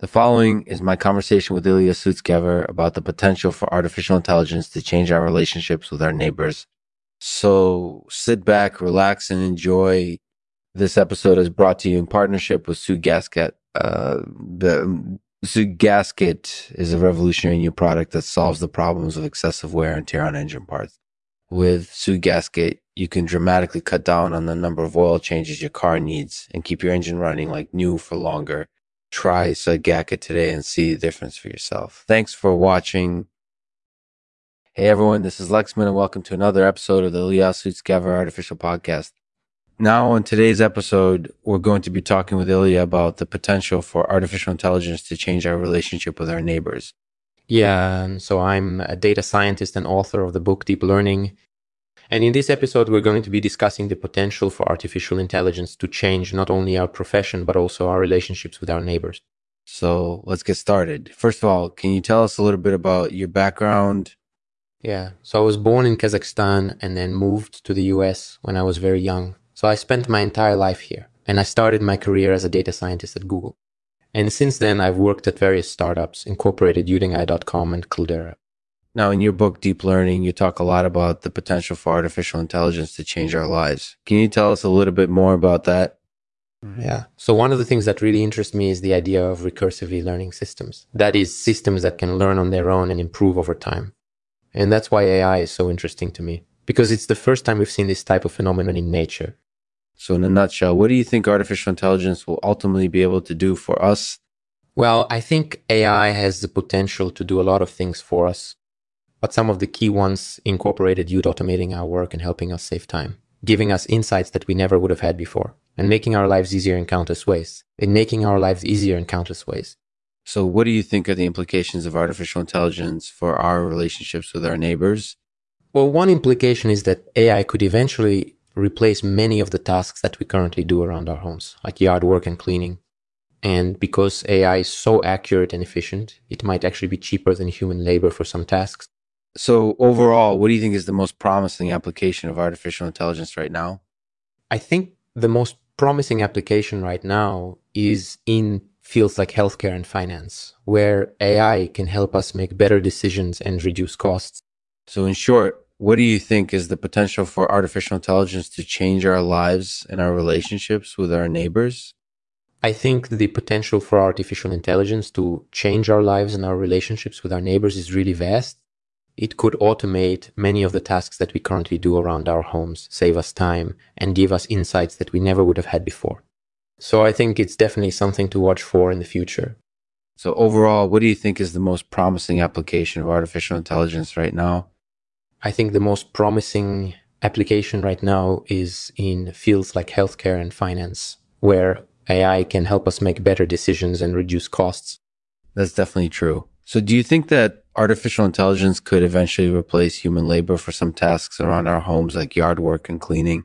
The following is my conversation with Ilya Sutskever about the potential for artificial intelligence to change our relationships with our neighbors. So sit back, relax, and enjoy. This episode is brought to you in partnership with Sood Gasket. Uh, the Sood Gasket is a revolutionary new product that solves the problems of excessive wear and tear on engine parts. With Sood Gasket, you can dramatically cut down on the number of oil changes your car needs and keep your engine running like new for longer try Sagaka today and see the difference for yourself. Thanks for watching. Hey everyone, this is Lexman and welcome to another episode of the Ilya Sutskever Artificial Podcast. Now, on today's episode, we're going to be talking with Ilya about the potential for artificial intelligence to change our relationship with our neighbors. Yeah, um, so I'm a data scientist and author of the book Deep Learning. And in this episode, we're going to be discussing the potential for artificial intelligence to change not only our profession, but also our relationships with our neighbors. So let's get started. First of all, can you tell us a little bit about your background? Yeah, so I was born in Kazakhstan and then moved to the US when I was very young. So I spent my entire life here and I started my career as a data scientist at Google. And since then, I've worked at various startups, incorporated Udingai.com and Cloudera. Now, in your book, Deep Learning, you talk a lot about the potential for artificial intelligence to change our lives. Can you tell us a little bit more about that? Mm-hmm. Yeah. So, one of the things that really interests me is the idea of recursively learning systems. That is, systems that can learn on their own and improve over time. And that's why AI is so interesting to me, because it's the first time we've seen this type of phenomenon in nature. So, in a nutshell, what do you think artificial intelligence will ultimately be able to do for us? Well, I think AI has the potential to do a lot of things for us but some of the key ones incorporated youth automating our work and helping us save time, giving us insights that we never would have had before, and making our lives easier in countless ways, and making our lives easier in countless ways. So, what do you think are the implications of artificial intelligence for our relationships with our neighbors? Well, one implication is that AI could eventually replace many of the tasks that we currently do around our homes, like yard work and cleaning. And because AI is so accurate and efficient, it might actually be cheaper than human labor for some tasks. So, overall, what do you think is the most promising application of artificial intelligence right now? I think the most promising application right now is in fields like healthcare and finance, where AI can help us make better decisions and reduce costs. So, in short, what do you think is the potential for artificial intelligence to change our lives and our relationships with our neighbors? I think the potential for artificial intelligence to change our lives and our relationships with our neighbors is really vast it could automate many of the tasks that we currently do around our homes, save us time, and give us insights that we never would have had before. So I think it's definitely something to watch for in the future. So overall, what do you think is the most promising application of artificial intelligence right now? I think the most promising application right now is in fields like healthcare and finance, where AI can help us make better decisions and reduce costs. That's definitely true. So do you think that artificial intelligence could eventually replace human labor for some tasks around our homes like yard work and cleaning?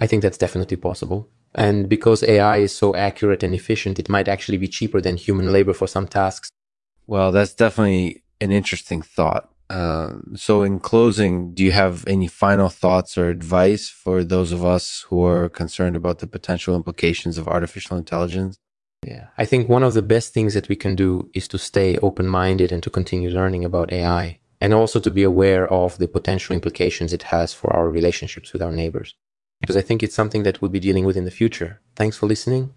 I think that's definitely possible. And because AI is so accurate and efficient, it might actually be cheaper than human labor for some tasks. Well, that's definitely an interesting thought. Uh, so, in closing, do you have any final thoughts or advice for those of us who are concerned about the potential implications of artificial intelligence? Yeah, I think one of the best things that we can do is to stay open minded and to continue learning about AI and also to be aware of the potential implications it has for our relationships with our neighbors. Because I think it's something that we'll be dealing with in the future. Thanks for listening.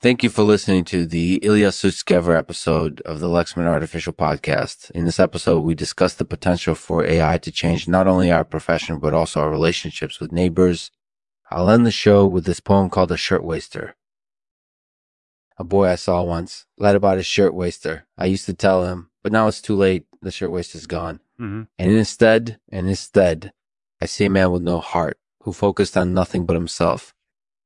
Thank you for listening to the Ilya Sutskever episode of the Lexman Artificial Podcast. In this episode, we discuss the potential for AI to change not only our profession, but also our relationships with neighbors. I'll end the show with this poem called The Shirtwaister a boy I saw once lied about his shirtwaister. I used to tell him, but now it's too late. The shirtwaister's gone. Mm-hmm. And instead, and instead, I see a man with no heart who focused on nothing but himself.